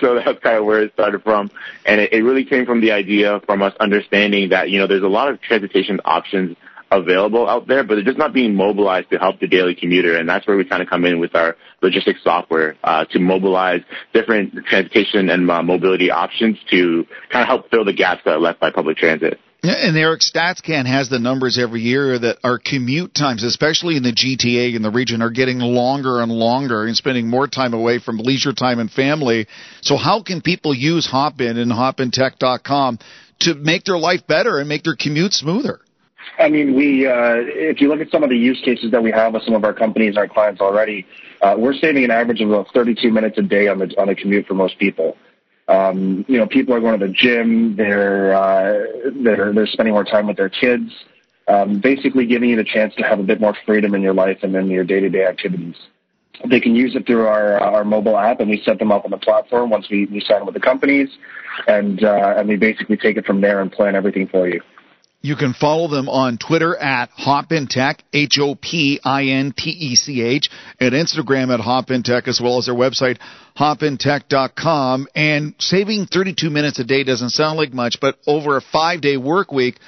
so that's kind of where it started from, and it, it really came from the idea from us understanding that you know there's a lot of transportation options available out there, but they're just not being mobilized to help the daily commuter. And that's where we kind of come in with our logistics software uh, to mobilize different transportation and uh, mobility options to kind of help fill the gaps that are left by public transit. Yeah and Eric StatsCan has the numbers every year that our commute times, especially in the GTA in the region, are getting longer and longer and spending more time away from leisure time and family. So how can people use Hop In and hopintech.com to make their life better and make their commute smoother? I mean, we uh, if you look at some of the use cases that we have with some of our companies and our clients already, uh, we're saving an average of about 32 minutes a day on the on the commute for most people. Um, you know, people are going to the gym, they're uh, they're they're spending more time with their kids, um, basically giving you the chance to have a bit more freedom in your life and in your day-to-day activities. They can use it through our our mobile app, and we set them up on the platform once we, we sign with the companies, and uh, and we basically take it from there and plan everything for you. You can follow them on Twitter at Hopintech, H-O-P-I-N-T-E-C-H, and Instagram at Hopintech, as well as their website, hopintech.com. And saving 32 minutes a day doesn't sound like much, but over a five-day work week,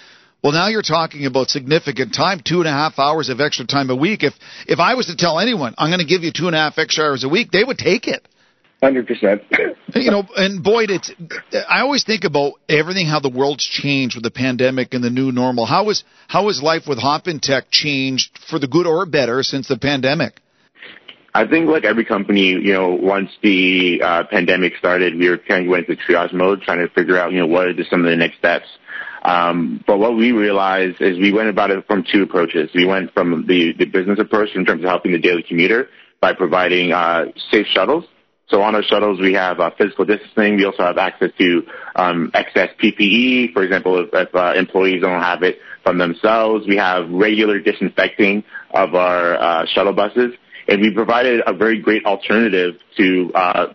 well, now you're talking about significant time, two and a half hours of extra time a week. If if I was to tell anyone I'm going to give you two and a half extra hours a week, they would take it. Hundred percent. (laughs) You know, and Boyd, it's. I always think about everything how the world's changed with the pandemic and the new normal. How is how has life with Hopintech changed for the good or better since the pandemic? I think like every company, you know, once the uh, pandemic started, we were kind of went into triage mode, trying to figure out, you know, what are the, some of the next steps. Um, but what we realized is we went about it from two approaches. We went from the, the business approach in terms of helping the daily commuter by providing uh, safe shuttles so on our shuttles, we have uh, physical distancing. We also have access to um, excess PPE. For example, if, if uh, employees don't have it from themselves, we have regular disinfecting of our uh, shuttle buses, and we provided a very great alternative to uh,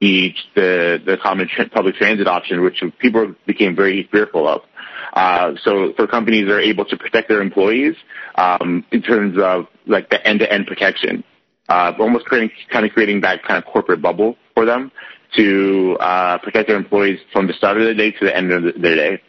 the, the the common tra- public transit option, which people became very fearful of. Uh, so for companies that are able to protect their employees um, in terms of like the end-to-end protection uh, almost creating, kind of creating that kind of corporate bubble for them to uh, protect their employees from the start of the day to the end of the, their day.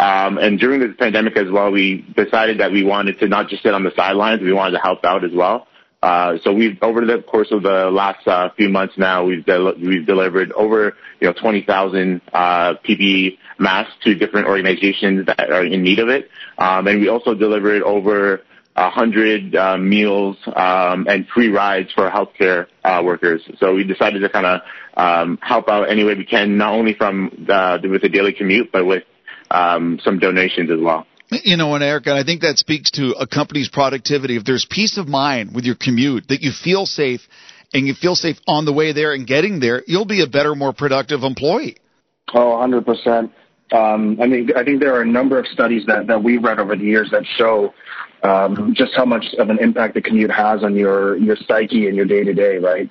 Um, and during the pandemic as well, we decided that we wanted to not just sit on the sidelines, we wanted to help out as well. Uh, so we've over the course of the last uh, few months now, we've del- we've delivered over you know 20,000 uh, PPE masks to different organizations that are in need of it, um, and we also delivered over 100 uh, meals um, and free rides for healthcare uh, workers. So we decided to kind of um, help out any way we can, not only from the, with the daily commute, but with um, some donations as well. You know, and Erica, I think that speaks to a company's productivity. If there's peace of mind with your commute, that you feel safe and you feel safe on the way there and getting there, you'll be a better, more productive employee. Oh, 100%. Um, I mean, I think there are a number of studies that, that we've read over the years that show um, just how much of an impact the commute has on your your psyche and your day to day, right?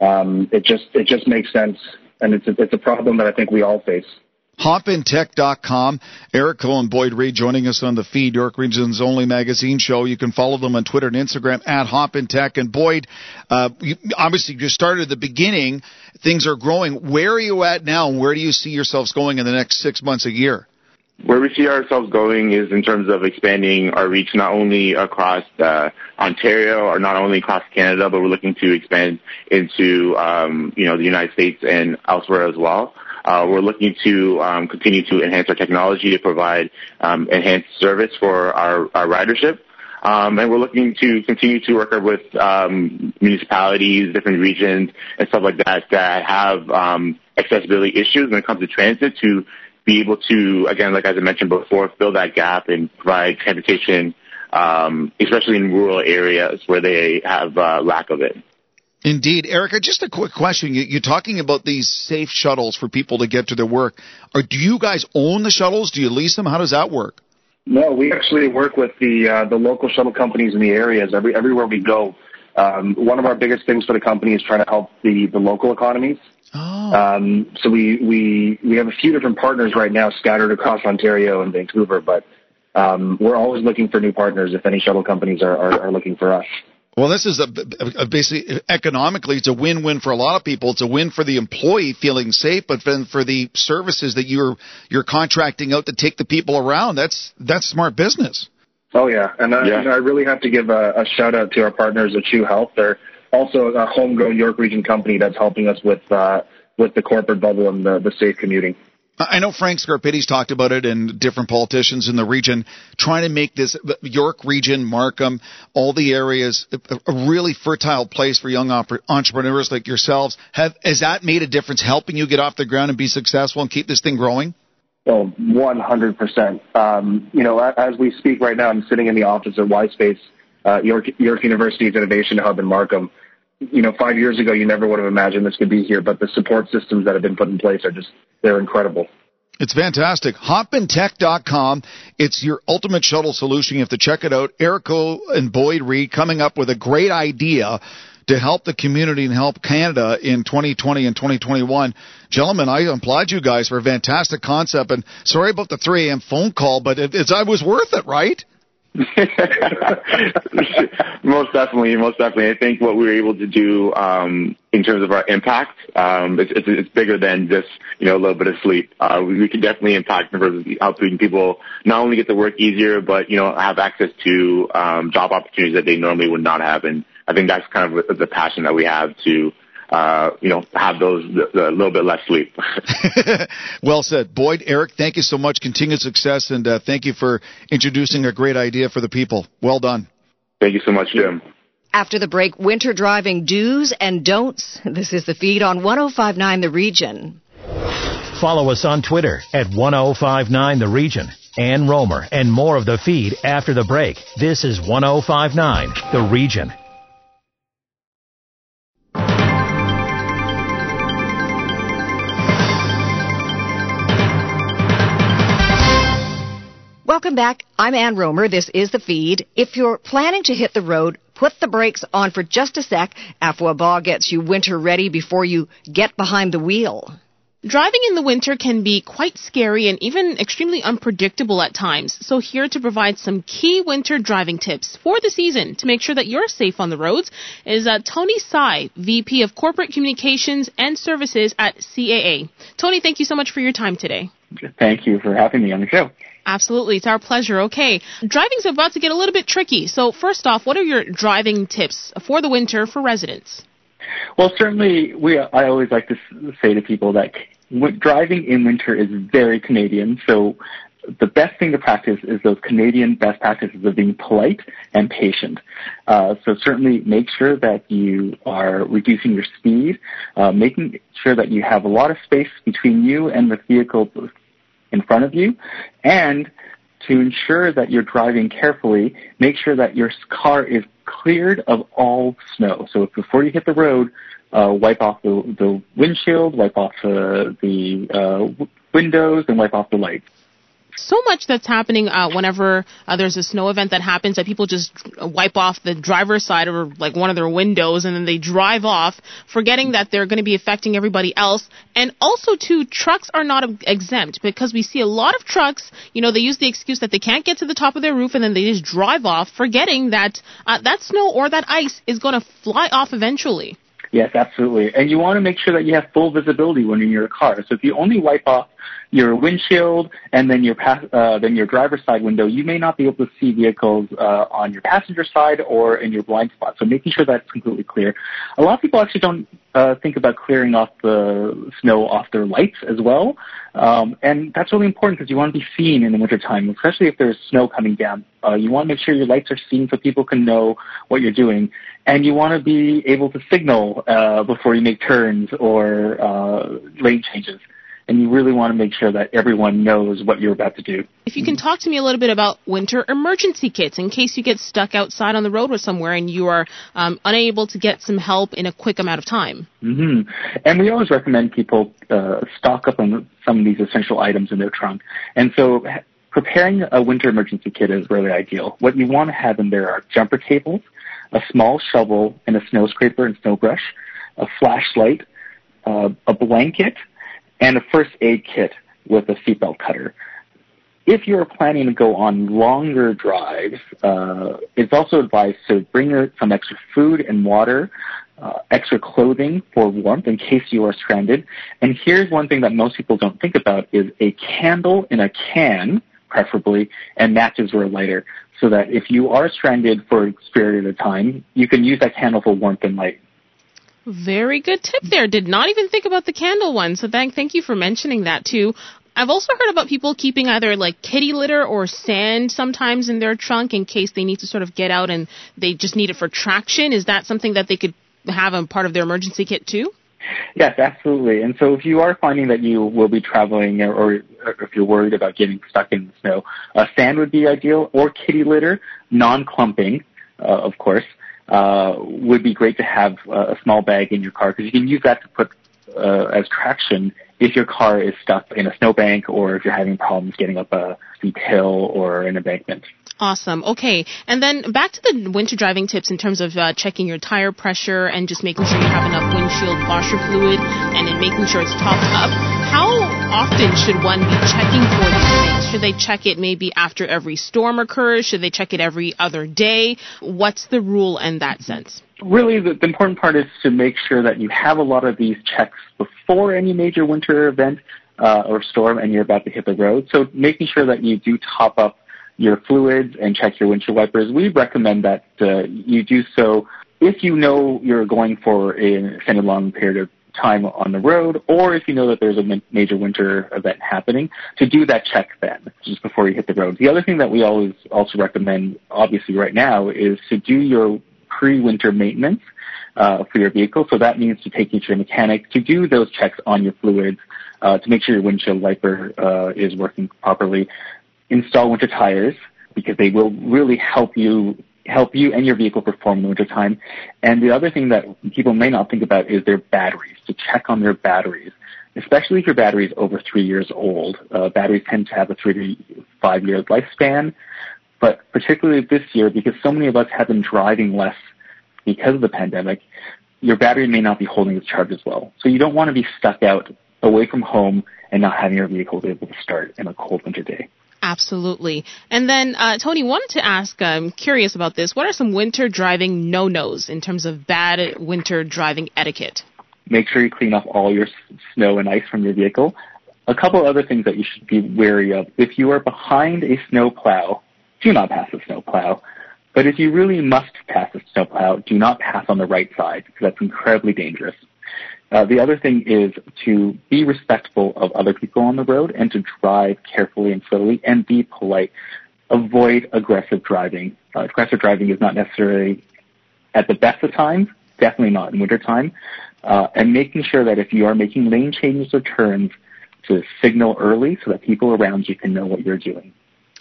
Um, it just it just makes sense, and it's a, it's a problem that I think we all face. hopintech.com. Eric Cole and Boyd Reed joining us on the feed, York Region's only magazine show. You can follow them on Twitter and Instagram at hopintech. And Boyd, uh, you, obviously you started at the beginning. Things are growing. Where are you at now? And where do you see yourselves going in the next six months, a year? Where we see ourselves going is in terms of expanding our reach not only across uh, Ontario or not only across Canada, but we're looking to expand into um, you know the United States and elsewhere as well. Uh, we're looking to um, continue to enhance our technology to provide um, enhanced service for our, our ridership. Um, and we're looking to continue to work with um, municipalities, different regions, and stuff like that that have um, accessibility issues when it comes to transit to be able to, again, like as I mentioned before, fill that gap and provide transportation, um, especially in rural areas where they have uh, lack of it. Indeed. Erica, just a quick question. You, are talking about these safe shuttles for people to get to their work. Or do you guys own the shuttles? Do you lease them? How does that work? No, we actually work with the uh, the local shuttle companies in the areas. Every everywhere we go, um, one of our biggest things for the company is trying to help the the local economies. Oh. Um, so we we we have a few different partners right now scattered across Ontario and Vancouver, but um, we're always looking for new partners if any shuttle companies are, are, are looking for us. Well, this is a, a, basically economically, it's a win-win for a lot of people. It's a win for the employee feeling safe, but then for the services that you're you're contracting out to take the people around, that's that's smart business. Oh yeah, and I, yeah. And I really have to give a, a shout out to our partners at Chew Health. They're also a homegrown York Region company that's helping us with uh, with the corporate bubble and the, the safe commuting. I know Frank Scarpitti's talked about it and different politicians in the region trying to make this York region, Markham, all the areas a really fertile place for young entrepreneurs like yourselves. Have has that made a difference helping you get off the ground and be successful and keep this thing growing? Oh, 100%. Um, you know, as we speak right now, I'm sitting in the office at YSpace, uh, York, York University's Innovation Hub in Markham. You know, five years ago, you never would have imagined this could be here, but the support systems that have been put in place are just they're incredible. It's fantastic. Hopintech.com. It's your ultimate shuttle solution. You have to check it out. Eric Coe and Boyd Reed coming up with a great idea to help the community and help Canada in 2020 and 2021. Gentlemen, I applaud you guys for a fantastic concept. And sorry about the 3 a.m. phone call, but it, it's, I was worth it, right? (laughs) most definitely, most definitely. I think what we were able to do um, in terms of our impact, um, it's, it's, it's, bigger than just you know a little bit of sleep. Uh, we, we, can definitely impact in terms of helping people not only get to work easier, but you know have access to um, job opportunities that they normally would not have. And I think that's kind of the passion that we have to uh, you know, have those a little bit less sleep. (laughs) well said, Boyd. Eric, thank you so much. Continued success, and uh, thank you for introducing a great idea for the people. Well done. Thank you so much, Jim. After the break, winter driving do's and don'ts. This is the feed on 1059 The Region. Follow us on Twitter at 1059 The Region. Ann Romer and more of the feed after the break. This is 1059 The Region. Welcome back. I'm Ann Romer. This is the feed. If you're planning to hit the road, put the brakes on for just a sec. Afwa gets you winter ready before you get behind the wheel. Driving in the winter can be quite scary and even extremely unpredictable at times. So here to provide some key winter driving tips for the season to make sure that you're safe on the roads is uh, Tony Sai, VP of Corporate Communications and Services at CAA. Tony, thank you so much for your time today. Thank you for having me on the show. Absolutely. It's our pleasure. Okay. Driving's about to get a little bit tricky. So, first off, what are your driving tips for the winter for residents? Well, certainly, we. I always like to say to people that driving in winter is very Canadian. So, the best thing to practice is those Canadian best practices of being polite and patient. Uh, so certainly make sure that you are reducing your speed, uh, making sure that you have a lot of space between you and the vehicle in front of you, and to ensure that you're driving carefully, make sure that your car is cleared of all snow. So before you hit the road, uh, wipe off the, the windshield, wipe off uh, the uh, windows, and wipe off the lights. So much that's happening uh, whenever uh, there's a snow event that happens that people just wipe off the driver's side or like one of their windows and then they drive off, forgetting that they're going to be affecting everybody else. And also, too, trucks are not exempt because we see a lot of trucks. You know, they use the excuse that they can't get to the top of their roof and then they just drive off, forgetting that uh, that snow or that ice is going to fly off eventually. Yes, absolutely. And you want to make sure that you have full visibility when you're in your car. So if you only wipe off your windshield and then your pass, uh, then your driver's side window, you may not be able to see vehicles uh, on your passenger side or in your blind spot. So making sure that's completely clear. A lot of people actually don't uh, think about clearing off the snow off their lights as well, um, and that's really important because you want to be seen in the wintertime, especially if there's snow coming down. Uh, you want to make sure your lights are seen so people can know what you're doing, and you want to be able to signal uh, before you make turns or uh, lane changes and you really want to make sure that everyone knows what you're about to do. If you can talk to me a little bit about winter emergency kits in case you get stuck outside on the road or somewhere and you are um, unable to get some help in a quick amount of time. Mm-hmm. And we always recommend people uh, stock up on some of these essential items in their trunk. And so preparing a winter emergency kit is really ideal. What you want to have in there are jumper cables, a small shovel and a snow scraper and snow brush, a flashlight, uh, a blanket, and a first aid kit with a seatbelt cutter. If you're planning to go on longer drives, uh, it's also advised to bring some extra food and water, uh, extra clothing for warmth in case you are stranded. And here's one thing that most people don't think about is a candle in a can, preferably, and matches or a lighter. So that if you are stranded for a period of time, you can use that candle for warmth and light. Very good tip there. Did not even think about the candle one. So thank thank you for mentioning that too. I've also heard about people keeping either like kitty litter or sand sometimes in their trunk in case they need to sort of get out and they just need it for traction. Is that something that they could have a part of their emergency kit too? Yes, absolutely. And so if you are finding that you will be traveling or, or if you're worried about getting stuck in the snow, uh, sand would be ideal or kitty litter, non-clumping, uh, of course would be great to have uh, a small bag in your car because you can use that to put uh, as traction if your car is stuck in a snowbank or if you're having problems getting up a steep hill or an embankment. Awesome. Okay. And then back to the winter driving tips in terms of uh, checking your tire pressure and just making sure you have enough windshield washer fluid and in making sure it's topped up. How often should one be checking for these? Should they check it maybe after every storm occurs? Should they check it every other day? What's the rule in that sense? Really, the, the important part is to make sure that you have a lot of these checks before any major winter event uh, or storm and you're about to hit the road. So making sure that you do top up your fluids and check your windshield wipers. We recommend that uh, you do so if you know you're going for an extended long period of time on the road, or if you know that there's a major winter event happening, to do that check then, just before you hit the road. The other thing that we always also recommend, obviously right now, is to do your pre-winter maintenance uh, for your vehicle. So that means to take you to a mechanic to do those checks on your fluids, uh, to make sure your windshield wiper uh, is working properly install winter tires because they will really help you help you and your vehicle perform in the wintertime. And the other thing that people may not think about is their batteries, to check on their batteries, especially if your battery is over three years old. Uh, batteries tend to have a three to five year lifespan, but particularly this year, because so many of us have been driving less because of the pandemic, your battery may not be holding its charge as well. So you don't want to be stuck out away from home and not having your vehicle able to start in a cold winter day. Absolutely. And then, uh, Tony, wanted to ask, I'm curious about this. What are some winter driving no-nos in terms of bad winter driving etiquette? Make sure you clean off all your snow and ice from your vehicle. A couple other things that you should be wary of. If you are behind a snow plow, do not pass the snow plow. But if you really must pass the snow plow, do not pass on the right side because that's incredibly dangerous. Uh, the other thing is to be respectful of other people on the road and to drive carefully and slowly and be polite. Avoid aggressive driving. Uh, aggressive driving is not necessarily at the best of times, definitely not in wintertime. Uh, and making sure that if you are making lane changes or turns, to signal early so that people around you can know what you're doing.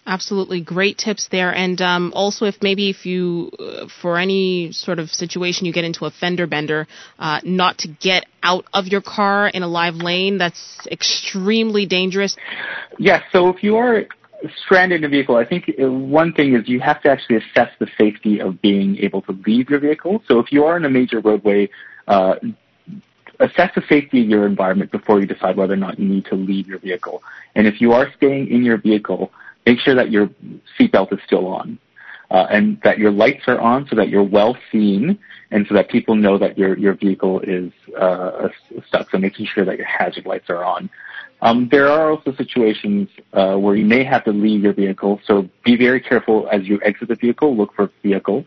Absolutely, great tips there. And um, also, if maybe if you, uh, for any sort of situation, you get into a fender bender, uh, not to get out of your car in a live lane. That's extremely dangerous. Yes. Yeah, so if you are stranded in a vehicle, I think uh, one thing is you have to actually assess the safety of being able to leave your vehicle. So if you are in a major roadway, uh, assess the safety of your environment before you decide whether or not you need to leave your vehicle. And if you are staying in your vehicle, make sure that your seatbelt is still on. Uh, and that your lights are on so that you're well seen and so that people know that your, your vehicle is uh, stuck. So making sure that your hazard lights are on. Um, there are also situations uh, where you may have to leave your vehicle, so be very careful as you exit the vehicle. Look for vehicles.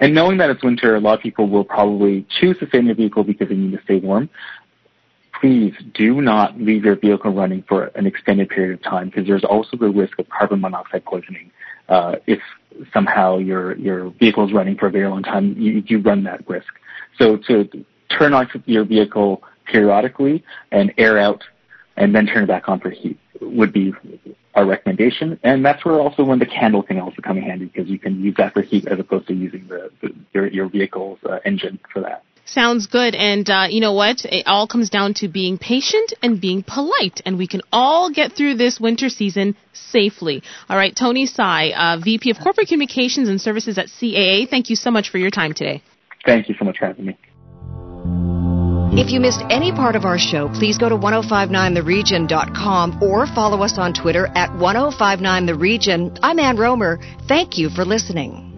And knowing that it's winter, a lot of people will probably choose to stay in their vehicle because they need to stay warm. Please do not leave your vehicle running for an extended period of time because there's also the risk of carbon monoxide poisoning. Uh, if somehow your your vehicle is running for a very long time, you, you run that risk. So to turn off your vehicle periodically and air out and then turn it back on for heat would be our recommendation. And that's where also when the candle can also come in handy because you can use that for heat as opposed to using the, the your, your vehicle's uh, engine for that. Sounds good. And uh, you know what? It all comes down to being patient and being polite. And we can all get through this winter season safely. All right, Tony Sai, uh, VP of Corporate Communications and Services at CAA, thank you so much for your time today. Thank you so much for having me. If you missed any part of our show, please go to 1059theregion.com or follow us on Twitter at 1059theregion. I'm Ann Romer. Thank you for listening.